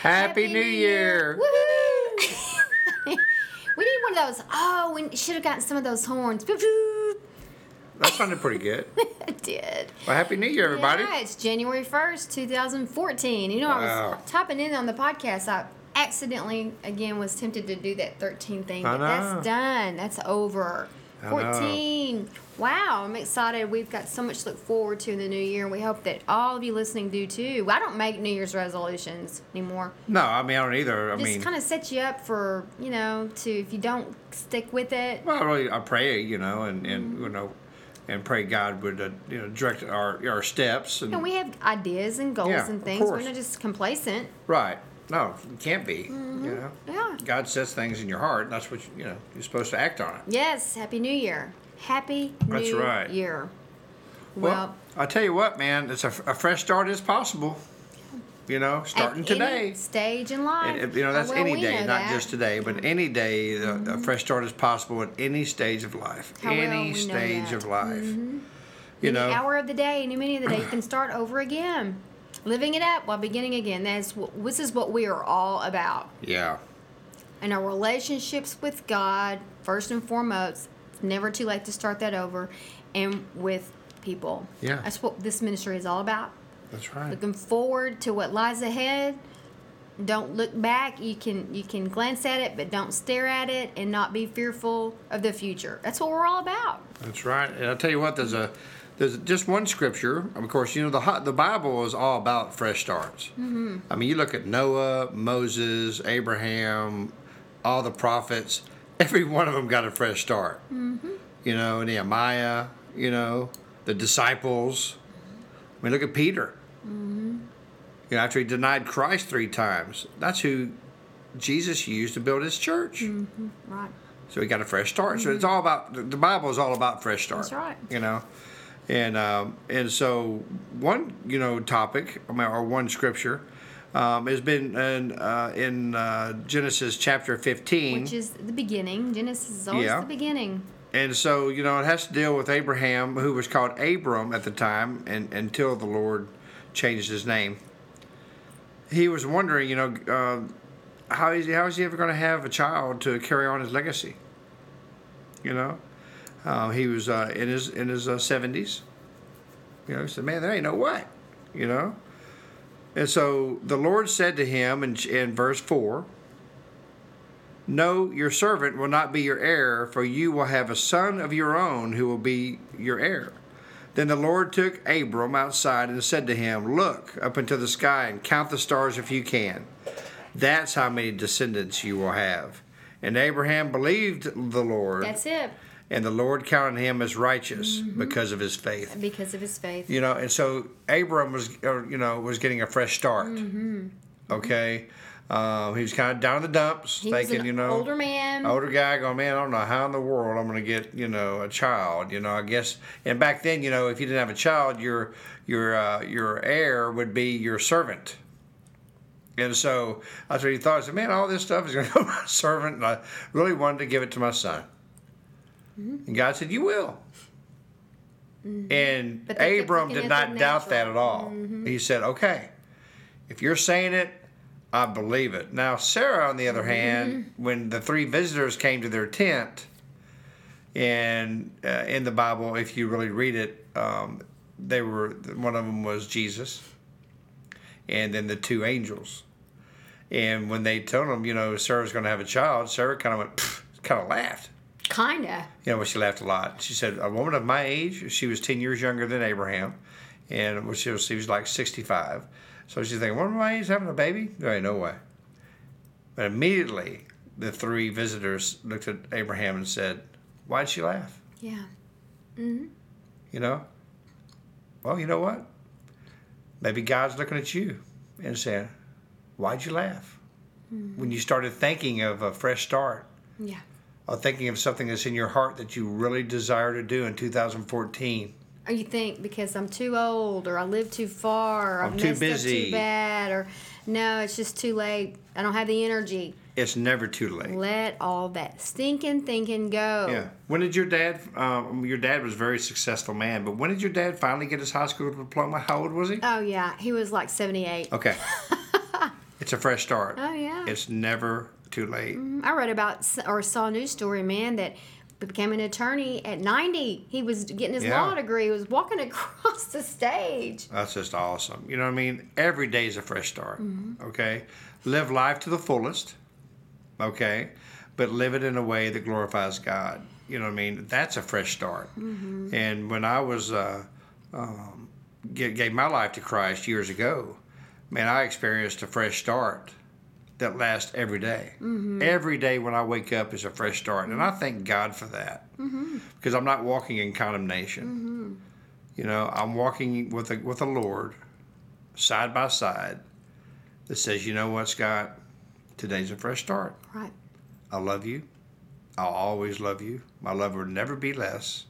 Happy, New Year! Woohoo! we need one of those. Oh, we should have gotten some of those horns. That sounded pretty good. it did. Well, Happy New Year, everybody. Yeah, it's January 1st, 2014. You know, I was typing in on the podcast. I accidentally, again, was tempted to do that 13 thing, but that's done. That's over. I know. 14. Wow, I'm excited. We've got so much to look forward to in the new year, and we hope that all of you listening do too. I don't make New Year's resolutions anymore. No, I mean, I don't either. I Just mean, kind of set you up for, you know, to if you don't stick with it. well, I really, I pray, you know, and, and Mm-hmm. you know, and pray God would, uh, you know, direct our our steps. And, And we have ideas and goals Yeah, and things. We're not just complacent. right. No, it can't be. Mm-hmm. You know, Yeah. God says things in your heart, and that's what you, you know you're supposed to act on it. Yes, Happy New Year. Happy That's right. Year. Well, Well, I tell you what, man, it's a, a fresh start is possible. You know, at starting any today. stage in life. And, you know, Oh, that's well, any day, not that. just today, but any day. A, a fresh start is possible at any stage of life. How well any we know stage of life. You Any know, hour of the day, any minute of the day, you can start over again. Living it up while beginning again. That's what, this is what we are all about. yeah, And our relationships with God, first and foremost, it's never too late to start that over, and with people. Yeah. That's what this ministry is all about. that's right. looking forward to what lies ahead don't look back you can you can glance at it but don't stare at it and not be fearful of the future that's what we're all about That's right. And I'll tell you what, there's a there's just one scripture. Of course, you know the the Bible is all about fresh starts. Mm-hmm. I mean, you look at Noah, Moses, Abraham, all the prophets. Every one of them got a fresh start. Mm-hmm. You know, Nehemiah. You know, the disciples. I mean, look at Peter. Mm-hmm. You know, after he denied Christ three times, that's who Jesus used to build his church. right So he got a fresh start. So it's all about the the Bible is all about fresh start. That's right. You know, and um, and so one you know topic I mean, or one scripture um, has been in uh, in uh, Genesis chapter fifteen, which is the beginning genesis is always Yeah. the beginning and so you know it has to deal with Abraham, who was called Abram at the time, and until the Lord changed his name. He was wondering, you know, uh, how is he, how is he ever going to have a child to carry on his legacy? You know, uh, he was uh, in his in his seventies. you know, he said, "Man, there ain't no way," you know. And so the Lord said to him in, in verse four. No, your servant will not be your heir, for you will have a son of your own who will be your heir. Then the Lord took Abram outside and said to him, Look up into the sky and count the stars if you can. That's how many descendants you will have. And Abraham believed the Lord, that's it and the Lord counted him as righteous because of his faith. because of his faith You know, and so Abram was, uh, you know, was getting a fresh start. Mm-hmm. Okay, um, he was kind of down in the dumps, he thinking, you know, older man older guy going, man, I don't know how in the world I'm going to get, you know, a child. You know, I guess, and back then, you know, if you didn't have a child, your your uh, your heir would be your servant. And so that's what he thought. He said, man, all this stuff is going to go to my servant, and I really wanted to give it to my son. Mm-hmm. And God said, you will. And they kept Abram did not doubt that at all. He said, okay, if you're saying it, I believe it. Now, Sarah, on the other hand, when the three visitors came to their tent, and uh, in the Bible, if you really read it, um, they were one of them was Jesus, and then the two angels. And when they told them, you know, Sarah's going to have a child, Sarah kind of went, kind of laughed. Kinda You know, well, she laughed a lot. She said, "A woman of my age, she was ten years younger than Abraham, and well, she was, she was like sixty-five. So she's thinking, woman of my age having a baby? There ain't no way." But immediately, the three visitors looked at Abraham and said, "Why'd she laugh?" yeah Hmm. You know. Well, you know what? Maybe God's looking at you and saying, Why'd you laugh? When you started thinking of a fresh start, Yeah. Or thinking of something that's in your heart that you really desire to do in 2014. Or you think because I'm too old, or I live too far, or I'm I've too busy. too bad, or no, it's just too late. I don't have the energy. It's never too late. Let all that stinking thinking go. Yeah. When did your dad? Um, your dad was a very successful man, but when did your dad finally get his high school diploma? How old was he? Oh yeah, he was like 78. Okay. it's a fresh start. Oh yeah. It's never too late. I read about or saw a news story, man, that became an attorney at 90. He was getting his Yeah. law degree. He was walking across the stage. That's just awesome. You know what I mean? Every day is a fresh start. Mm-hmm. Okay. Live life to the fullest. Okay. But live it in a way that glorifies God. You know what I mean? That's a fresh start. Mm-hmm. And when I was uh, um, g- gave my life to Christ years ago, man, I experienced a fresh start that lasts every day. Mm-hmm. Every day when I wake up is a fresh start, and I thank God for that Mm-hmm. because I'm not walking in condemnation. You know, I'm walking with a, with a Lord side by side that says, you know what, Scott, today's a fresh start. Right. I love you. I'll always love you. My love will never be less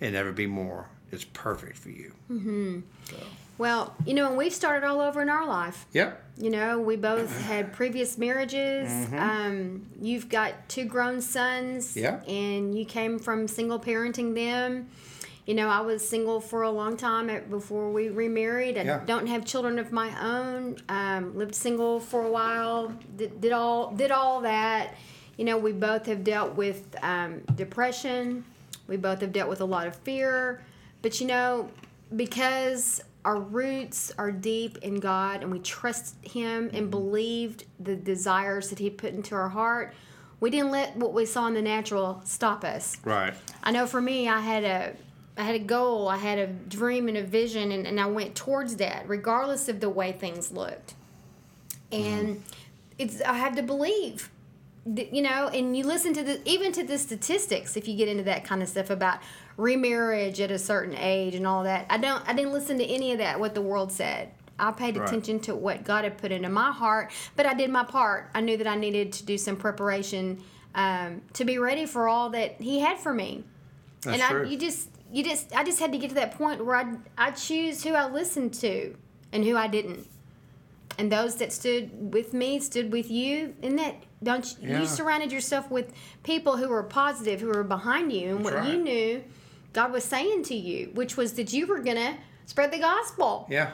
and never be more. It's perfect for you. Well, you know, and we've started all over in our life. Yep. You know, we both had previous marriages. Mm-hmm. Um, you've got two grown sons. Yeah. And you came from single parenting them. You know, I was single for a long time at- before we remarried. I Yeah. don't have children of my own. Um, lived single for a while. Did, did all did all that. You know, we both have dealt with um, depression. We both have dealt with a lot of fear. But you know, because our roots are deep in God and we trust Him and mm-hmm. believed the desires that He put into our heart, we didn't let what we saw in the natural stop us. Right. I know for me, I had a I had a goal, I had a dream and a vision, and, and I went towards that, regardless of the way things looked. And mm-hmm. it's I had to believe, that, you know. And you listen to the even to the statistics if you get into that kind of stuff about remarriage at a certain age and all that. I don't I didn't listen to any of that what the world said. I paid Right. attention to what God had put into my heart, but I did my part. I knew that I needed to do some preparation um, to be ready for all that He had for me That's and true. I, you just you just I just had to get to that point where I I choose who I listened to and who I didn't. And those that stood with me stood with you. And that don't you, Yeah. you surrounded yourself with people who were positive, who were behind you, and That's what you knew God was saying to you, which was that you were gonna spread the gospel. yeah.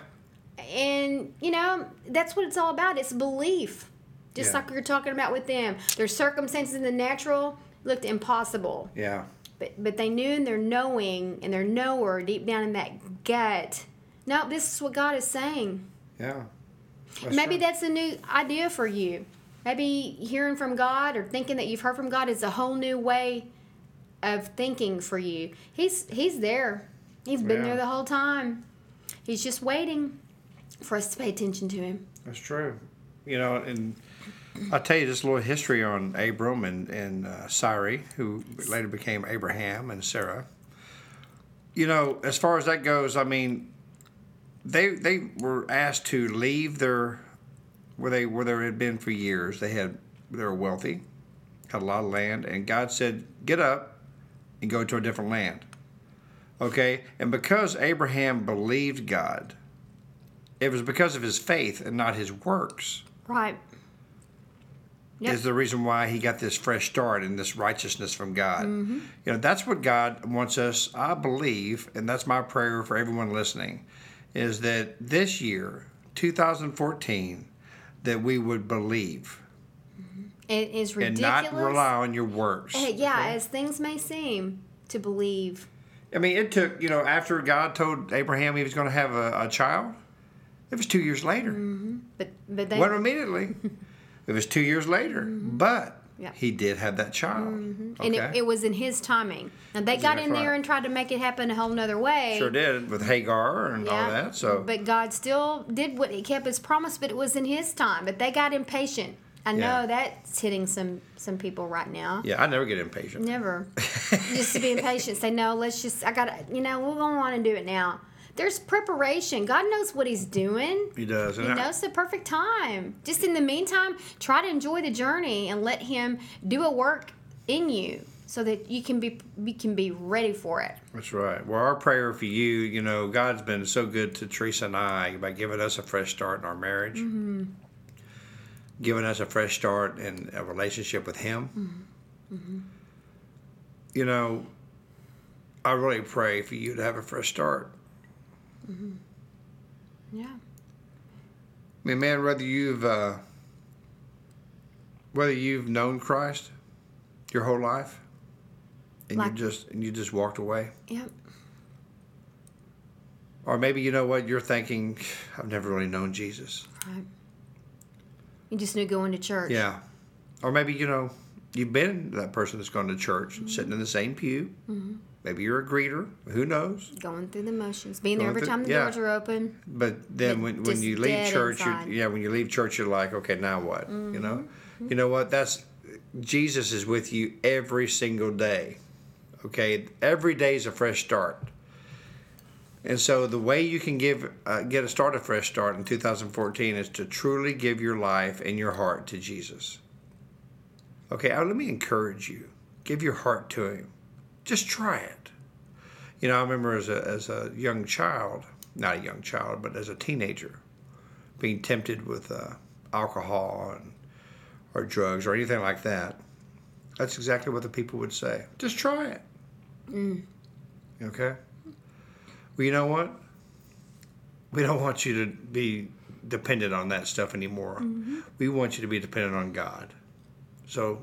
And you know that's what it's all about. It's belief, just Yeah. like we were talking about with them. Their circumstances in the natural looked impossible Yeah. but but they knew in their knowing and their knower deep down in that gut no this is what god is saying Yeah. That's maybe right. that's a new idea for you maybe hearing from god or thinking that you've heard from god is a whole new way of thinking for you he's he's there he's been Yeah. there the whole time he's just waiting for us to pay attention to him That's true. You know, and I'll tell you this little history on Abram and, and uh, Sarai, who later became Abraham and Sarah. You know, as far as that goes, I mean, they they were asked to leave their where they where they had been for years. They had they were wealthy, had a lot of land, and God said, "Get up and go to a different land." Okay, and because Abraham believed God, it was because of his faith and not his works right Yep. is the reason why he got this fresh start and this righteousness from God. Mm-hmm. You know, that's what God wants us, I believe, and that's my prayer for everyone listening, is that this year, 2014, that we would believe it is and ridiculous not rely on your works. Eh, yeah as things may seem to believe I mean, it took, you know, after God told Abraham he was going to have a, a child, it was two years later. Mm-hmm. but but they Wasn't immediately. it was two years later, mm-hmm. but Yeah. he did have that child. Mm-hmm. and Okay. it, it was in his timing. And they got in Exactly there right. and tried to make it happen a whole nother way. Sure did with Hagar and all that. So but God still did what He kept His promise, but it was in His time. But they got impatient. I know Yeah. that's hitting some some people right now. yeah, I never get impatient. Never, just to be impatient. Say no. Let's just. I got. to You know, we're gonna want to do it now. there's preparation. God knows what He's doing. He does. He And I- knows the perfect time. Just in the meantime, try to enjoy the journey and let Him do a work in you so that you can be you can be ready for it. That's right. Well, our prayer for you, you know, God's been so good to Teresa and I by giving us a fresh start in our marriage, Mm-hmm. Giving us a fresh start in a relationship with Him. Mm-hmm. You know, I really pray for you to have a fresh start. Yeah. I mean, man, whether you've uh, whether you've known Christ your whole life, and Like- you just and you just walked away, Yep. or maybe you know what you're thinking, I've never really known Jesus. Right. You just knew going to church. Yeah. Or maybe, you know, you've been that person that's gone to church, mm-hmm. sitting in the same pew. Mm-hmm. Maybe you're a greeter. Who knows? Going through the motions, being there every through- time the yeah. doors are open. But then when, when you leave church, yeah, when you leave church, you're like, okay, now what? You mm-hmm. know? You know what? That's Jesus is with you every single day. Okay? Every day is a fresh start. And so the way you can give uh, get a start a fresh start in 2014 is to truly give your life and your heart to Jesus. Okay, uh, let me encourage you. Give your heart to him. Just try it. You know, I remember as a as a young child, not a young child, but as a teenager, being tempted with uh, alcohol and or drugs or anything like that. That's exactly what the people would say. Just try it. Okay. Well, you know what? We don't want you to be dependent on that stuff anymore. Mm-hmm. We want you to be dependent on God. So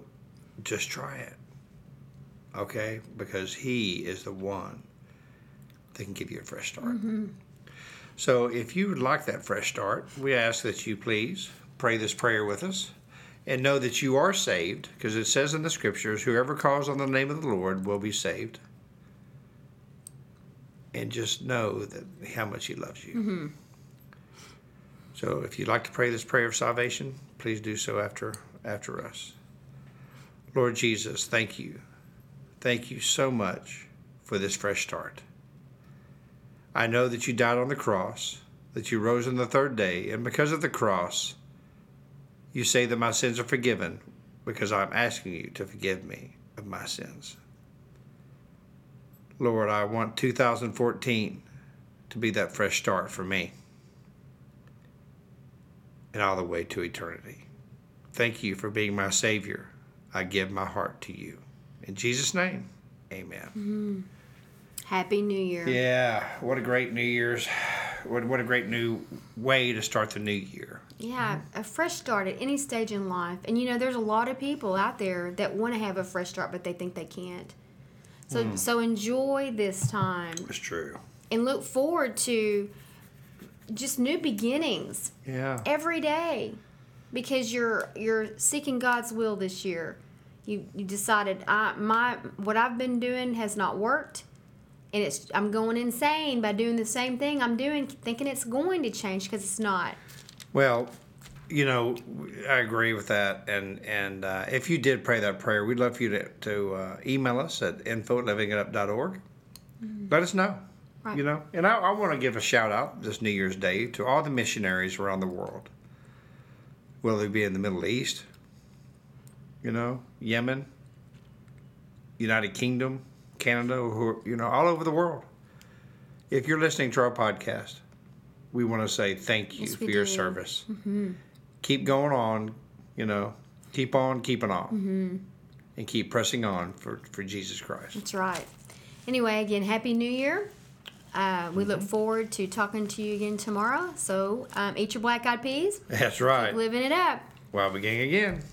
just try it. Okay? Because He is the one that can give you a fresh start. Mm-hmm. So if you would like that fresh start, we ask that you please pray this prayer with us and know that you are saved because it says in the scriptures, whoever calls on the name of the Lord will be saved. And just know that how much He loves you. Mm-hmm. So if you'd like to pray this prayer of salvation, please do so after after us. Lord Jesus, thank you. Thank you so much for this fresh start. I know that you died on the cross, that you rose on the third day, and because of the cross, you say that my sins are forgiven because I'm asking you to forgive me of my sins. Lord, I want 2014 to be that fresh start for me and all the way to eternity. Thank you for being my Savior. I give my heart to you. In Jesus' name, amen. Mm-hmm. Happy New Year. Yeah, what a great New Year's. What, what a great new way to start the new year. Yeah, a fresh start at any stage in life. And you know, there's a lot of people out there that want to have a fresh start, but they think they can't. So, mm. so enjoy this time It's true. and look forward to just new beginnings Yeah. every day because you're you're seeking God's will this year. You you decided I my what I've been doing has not worked and it's I'm going insane by doing the same thing I'm doing thinking it's going to change because it's not. Well, you know, I agree with that. And and uh, if you did pray that prayer, we'd love for you to, to uh, email us at info at livingitup.org. Let us know. Right. You know, and I, I want to give a shout out this New Year's Day to all the missionaries around the world. Whether they be in the Middle East, you know, Yemen, United Kingdom, Canada, or you know, all over the world. If you're listening to our podcast, we want to say thank you Yes, for we your do. service. Keep going on, you know, keep on keeping on, and keep pressing on for, for Jesus Christ. That's right. Anyway, again, happy New Year. Uh, we look forward to talking to you again tomorrow. So um, eat your black eyed peas, That's right. living it up. Well, beginning again.